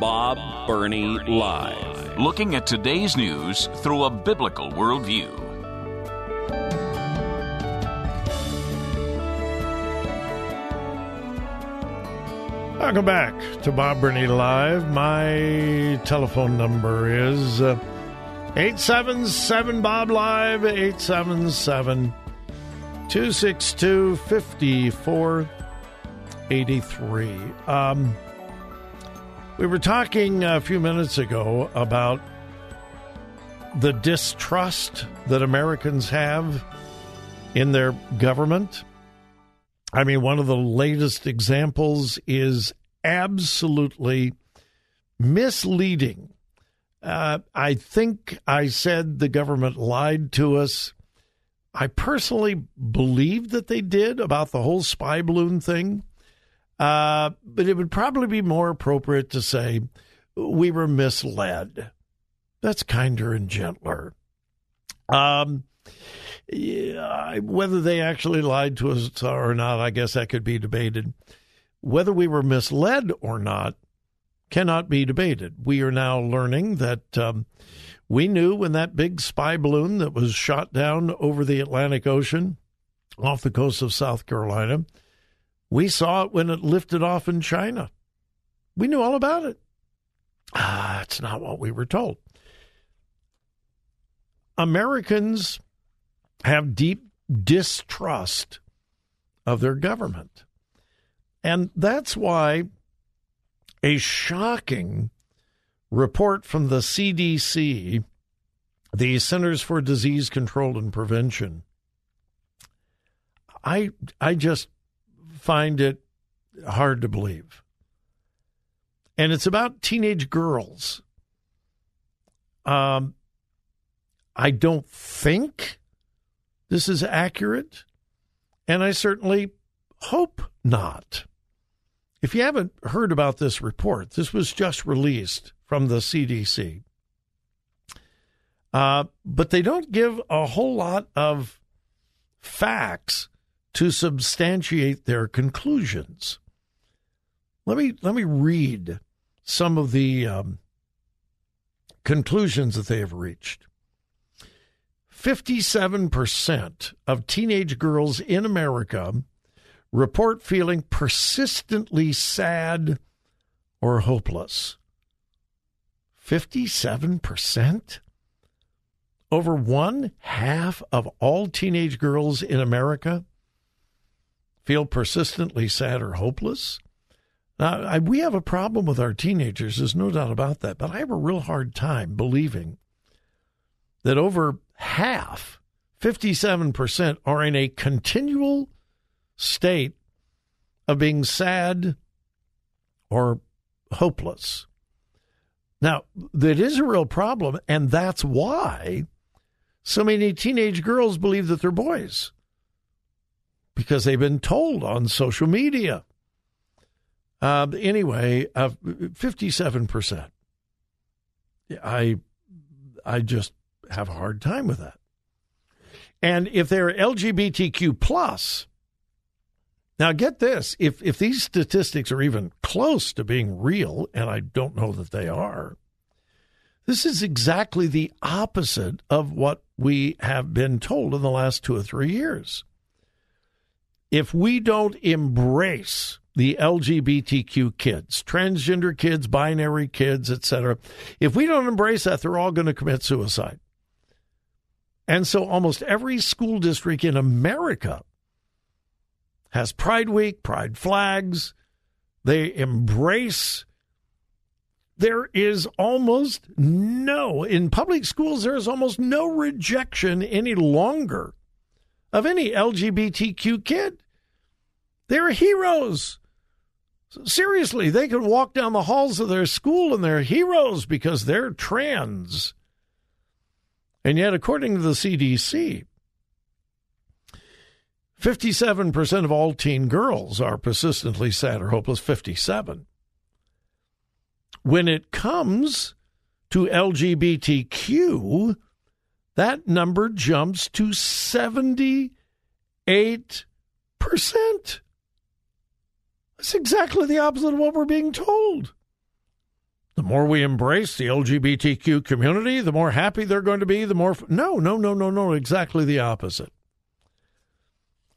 Bob Burney Live. Looking at today's news through a biblical worldview. Welcome back to Bob Burney Live. My telephone number is uh, 877 Bob Live, 877 262 5483. We were talking a few minutes ago about the distrust that Americans have in their government. I mean, one of the latest examples is absolutely misleading. Uh, I think I said the government lied to us. I personally believe that they did about the whole spy balloon thing. Uh, but it would probably be more appropriate to say we were misled. That's kinder and gentler. Um, yeah, whether they actually lied to us or not, I guess that could be debated. Whether we were misled or not cannot be debated. We are now learning that um, we knew when that big spy balloon that was shot down over the Atlantic Ocean off the coast of South Carolina, we saw it when it lifted off in China. We knew all about it. Ah, that's not what we were told. Americans have deep distrust of their government. And that's why a shocking report from the CDC, the Centers for Disease Control and Prevention, I I just find it hard to believe. And it's about teenage girls. Um, I don't think this is accurate, and I certainly hope not. If you haven't heard about this report, this was just released from the CDC. Uh, but they don't give a whole lot of facts to substantiate their conclusions. Let me let me read some of the um, conclusions that they have reached. 57% of teenage girls in America report feeling persistently sad or hopeless. 57%? Over one half of all teenage girls in America feel persistently sad or hopeless. Now, I, we have a problem with our teenagers, there's no doubt about that, but I have a real hard time believing that over half, 57%, are in a continual state of being sad or hopeless. Now, that is a real problem, and that's why so many teenage girls believe that they're boys because they've been told on social media. Uh, anyway, uh, 57%. I, I just have a hard time with that. And if they're LGBTQ plus, now get this: if if these statistics are even close to being real, and I don't know that they are, this is exactly the opposite of what we have been told in the last two or three years. If we don't embrace the LGBTQ kids, transgender kids, binary kids, etc., if we don't embrace that, they're all going to commit suicide. And so almost every school district in America has Pride Week, Pride flags. They embrace. There is almost no, in public schools, there is almost no rejection any longer of any LGBTQ kid. They're heroes. Seriously, they can walk down the halls of their school and they're heroes because they're trans. And yet, according to the CDC, 57% of all teen girls are persistently sad or hopeless, 57. When it comes to LGBTQ, that number jumps to 78%. That's exactly the opposite of what we're being told. The more we embrace the LGBTQ community, the more happy they're going to be, the more. F- no, no, no, no, no, exactly the opposite.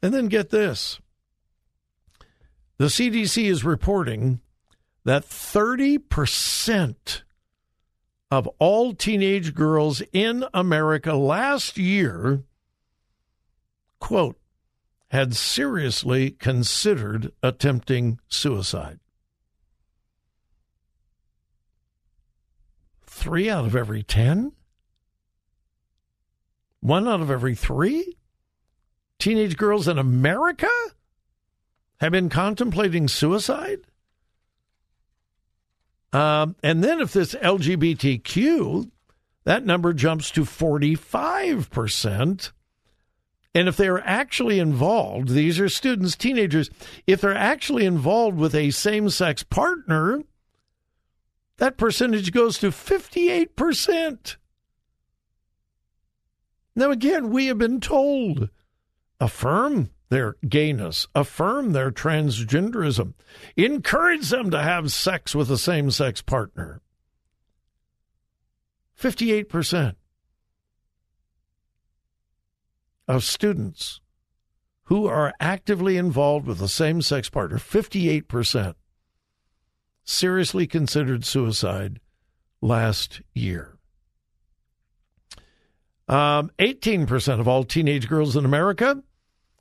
And then get this the CDC is reporting that 30% of all teenage girls in America last year, quote, had seriously considered attempting suicide. Three out of every 10? One out of every three? Teenage girls in America have been contemplating suicide? Um, and then if this LGBTQ, that number jumps to 45%. And if they're actually involved, these are students, teenagers, if they're actually involved with a same sex partner, that percentage goes to 58%. Now, again, we have been told affirm their gayness, affirm their transgenderism, encourage them to have sex with a same sex partner. 58% of students who are actively involved with a same sex partner, 58%, seriously considered suicide last year. Um, 18% of all teenage girls in America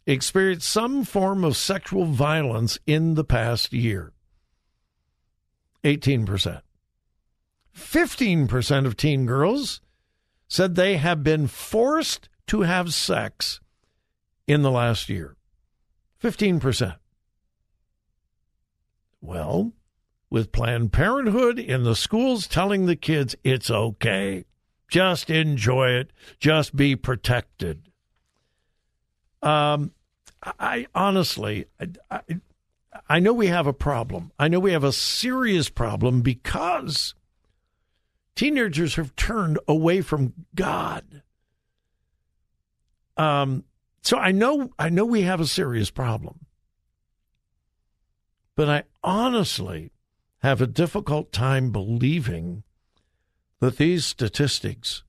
experienced some form of sexual violence in the past year. 18%. 15% of teen girls said they have been forced to have sex in the last year. 15%. Well, with Planned Parenthood in the schools telling the kids it's okay, just enjoy it, just be protected. Um, I honestly, I, I know we have a problem. I know we have a serious problem because teenagers have turned away from God. Um, so I know I know we have a serious problem. But I honestly have a difficult time believing that these statistics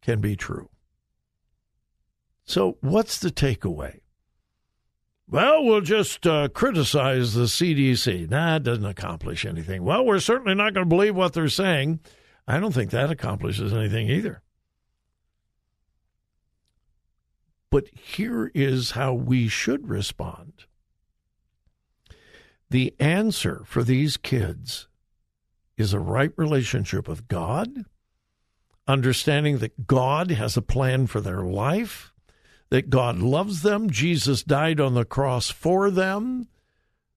can be true. So, what's the takeaway? Well, we'll just uh, criticize the CDC. Nah, doesn't accomplish anything. Well, we're certainly not going to believe what they're saying. I don't think that accomplishes anything either. But here is how we should respond. The answer for these kids is a right relationship with God, understanding that God has a plan for their life, that God loves them, Jesus died on the cross for them.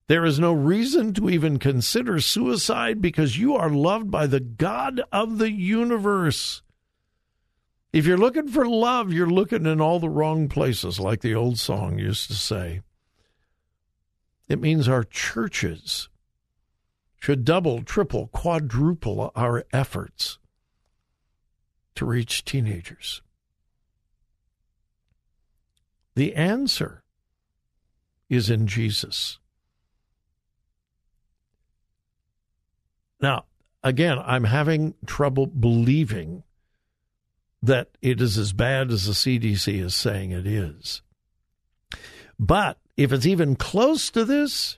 There is no reason to even consider suicide because you are loved by the God of the universe. If you're looking for love, you're looking in all the wrong places, like the old song used to say. It means our churches should double, triple, quadruple our efforts to reach teenagers. The answer is in Jesus. Now, again, I'm having trouble believing that it is as bad as the CDC is saying it is. But if it's even close to this,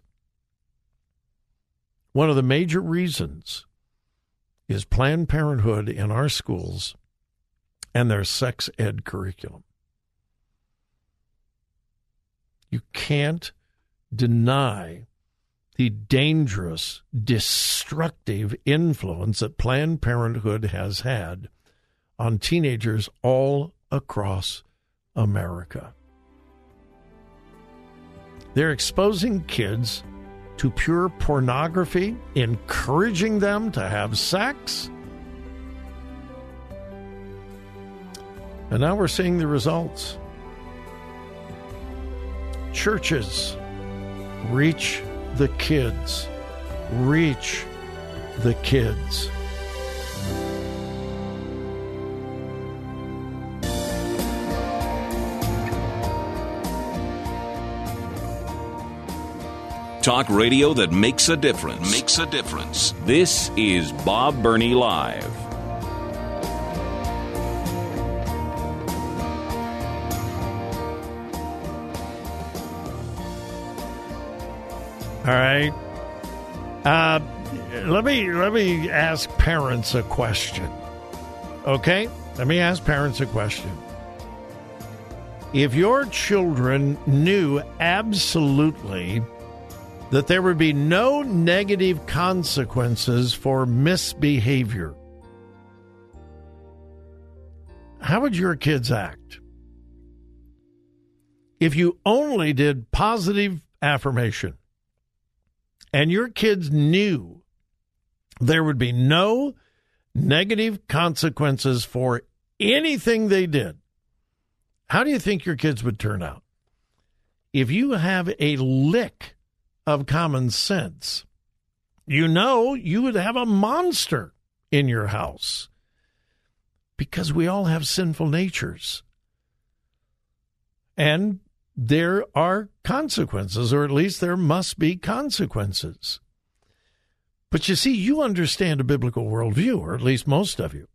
one of the major reasons is Planned Parenthood in our schools and their sex ed curriculum. You can't deny the dangerous, destructive influence that Planned Parenthood has had on teenagers all across America. They're exposing kids to pure pornography, encouraging them to have sex. And now we're seeing the results. Churches reach the kids. Reach the kids. Talk radio that makes a difference. Makes a difference. This is Bob Burney Live. All right. Uh, let me let me ask parents a question. Okay? Let me ask parents a question. If your children knew absolutely that there would be no negative consequences for misbehavior, how would your kids act? If you only did positive affirmation and your kids knew there would be no negative consequences for anything they did, how do you think your kids would turn out? If you have a lick of common sense, you know you would have a monster in your house because we all have sinful natures. And there are consequences, or at least there must be consequences. But you see, you understand a biblical worldview, or at least most of you,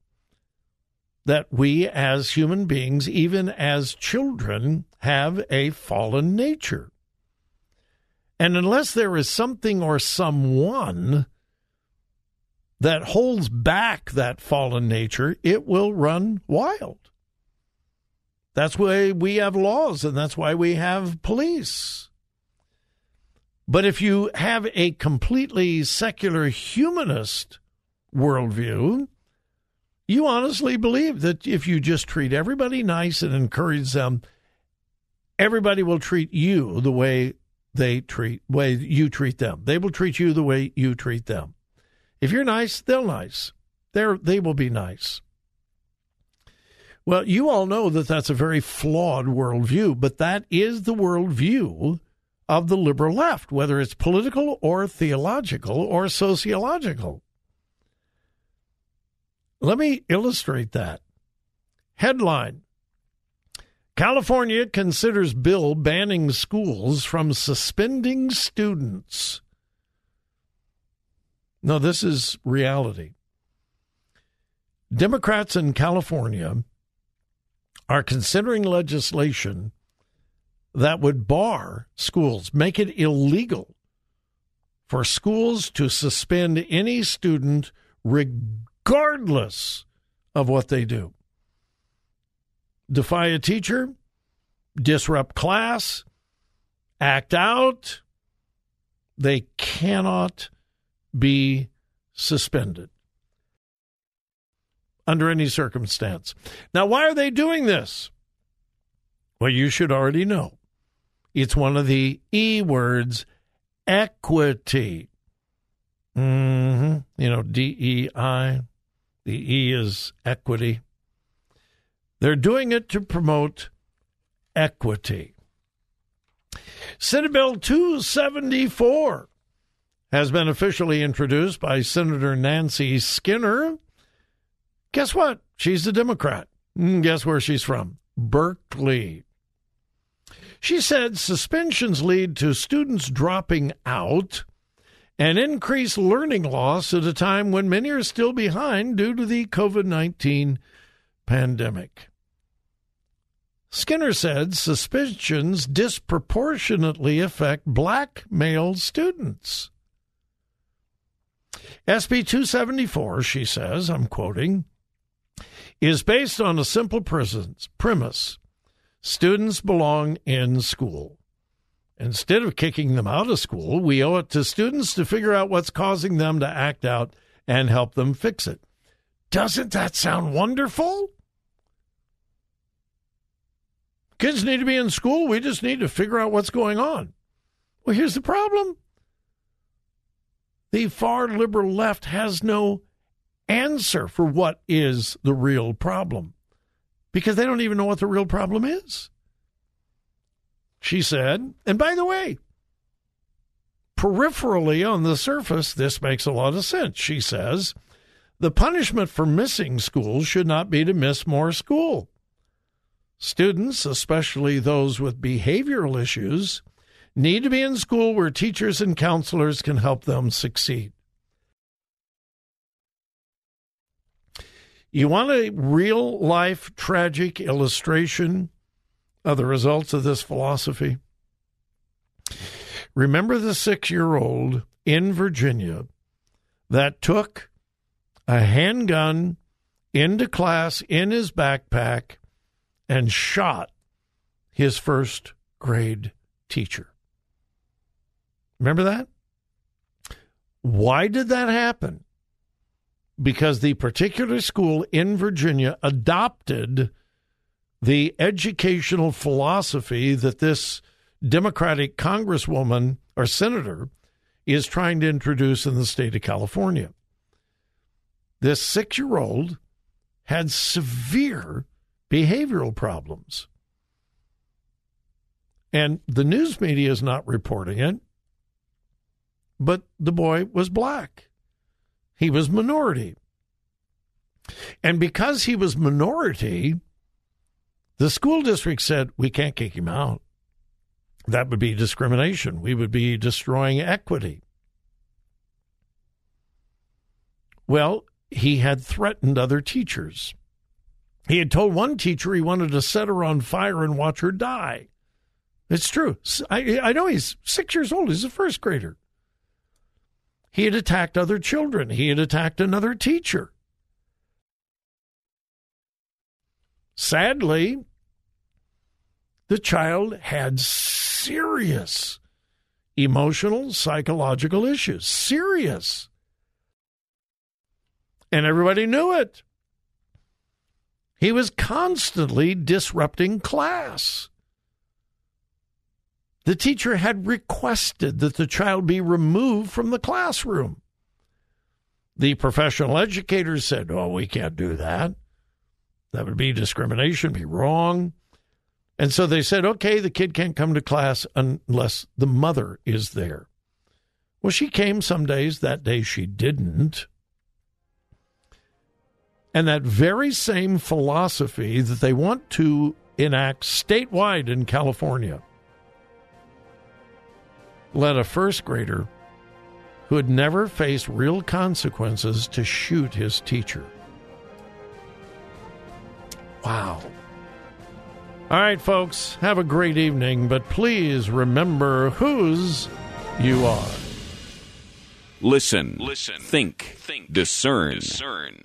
that we as human beings, even as children, have a fallen nature. And unless there is something or someone that holds back that fallen nature, it will run wild. That's why we have laws and that's why we have police. But if you have a completely secular humanist worldview, you honestly believe that if you just treat everybody nice and encourage them, everybody will treat you the way they treat way you treat them. They will treat you the way you treat them. If you're nice, they'll nice. They're, they will be nice. Well, you all know that that's a very flawed worldview, but that is the worldview of the liberal left, whether it's political or theological or sociological. Let me illustrate that. Headline California considers bill banning schools from suspending students. No, this is reality. Democrats in California are considering legislation that would bar schools, make it illegal for schools to suspend any student regardless of what they do. Defy a teacher, disrupt class, act out, they cannot be suspended under any circumstance. Now, why are they doing this? Well, you should already know. It's one of the E words, equity. Mm-hmm. You know, D E I. The E is equity. They're doing it to promote equity. Senate Bill 274 has been officially introduced by Senator Nancy Skinner Guess what? She's a Democrat. Mm, guess where she's from? Berkeley. She said suspensions lead to students dropping out and increased learning loss at a time when many are still behind due to the COVID 19 pandemic. Skinner said suspensions disproportionately affect black male students. SB 274, she says, I'm quoting, is based on a simple premise students belong in school. Instead of kicking them out of school, we owe it to students to figure out what's causing them to act out and help them fix it. Doesn't that sound wonderful? Kids need to be in school. We just need to figure out what's going on. Well, here's the problem the far liberal left has no answer for what is the real problem because they don't even know what the real problem is. She said, and by the way, peripherally on the surface, this makes a lot of sense. She says, the punishment for missing school should not be to miss more school. Students, especially those with behavioral issues, need to be in school where teachers and counselors can help them succeed. You want a real life tragic illustration of the results of this philosophy? Remember the six year old in Virginia that took a handgun into class in his backpack and shot his first grade teacher. Remember that? Why did that happen? Because the particular school in Virginia adopted the educational philosophy that this Democratic congresswoman or senator is trying to introduce in the state of California. This six year old had severe behavioral problems. And the news media is not reporting it, but the boy was black. He was minority. And because he was minority, the school district said, we can't kick him out. That would be discrimination. We would be destroying equity. Well, he had threatened other teachers. He had told one teacher he wanted to set her on fire and watch her die. It's true. I, I know he's six years old. He's a first grader. He had attacked other children. He had attacked another teacher. Sadly, the child had serious emotional, psychological issues. Serious. And everybody knew it. He was constantly disrupting class. The teacher had requested that the child be removed from the classroom. The professional educators said, Oh, we can't do that. That would be discrimination, be wrong. And so they said, okay, the kid can't come to class unless the mother is there. Well, she came some days. That day she didn't. And that very same philosophy that they want to enact statewide in California led a first grader who had never faced real consequences to shoot his teacher. Wow. All right, folks, have a great evening, but please remember whose you are. Listen, listen, think, think, discern, discern.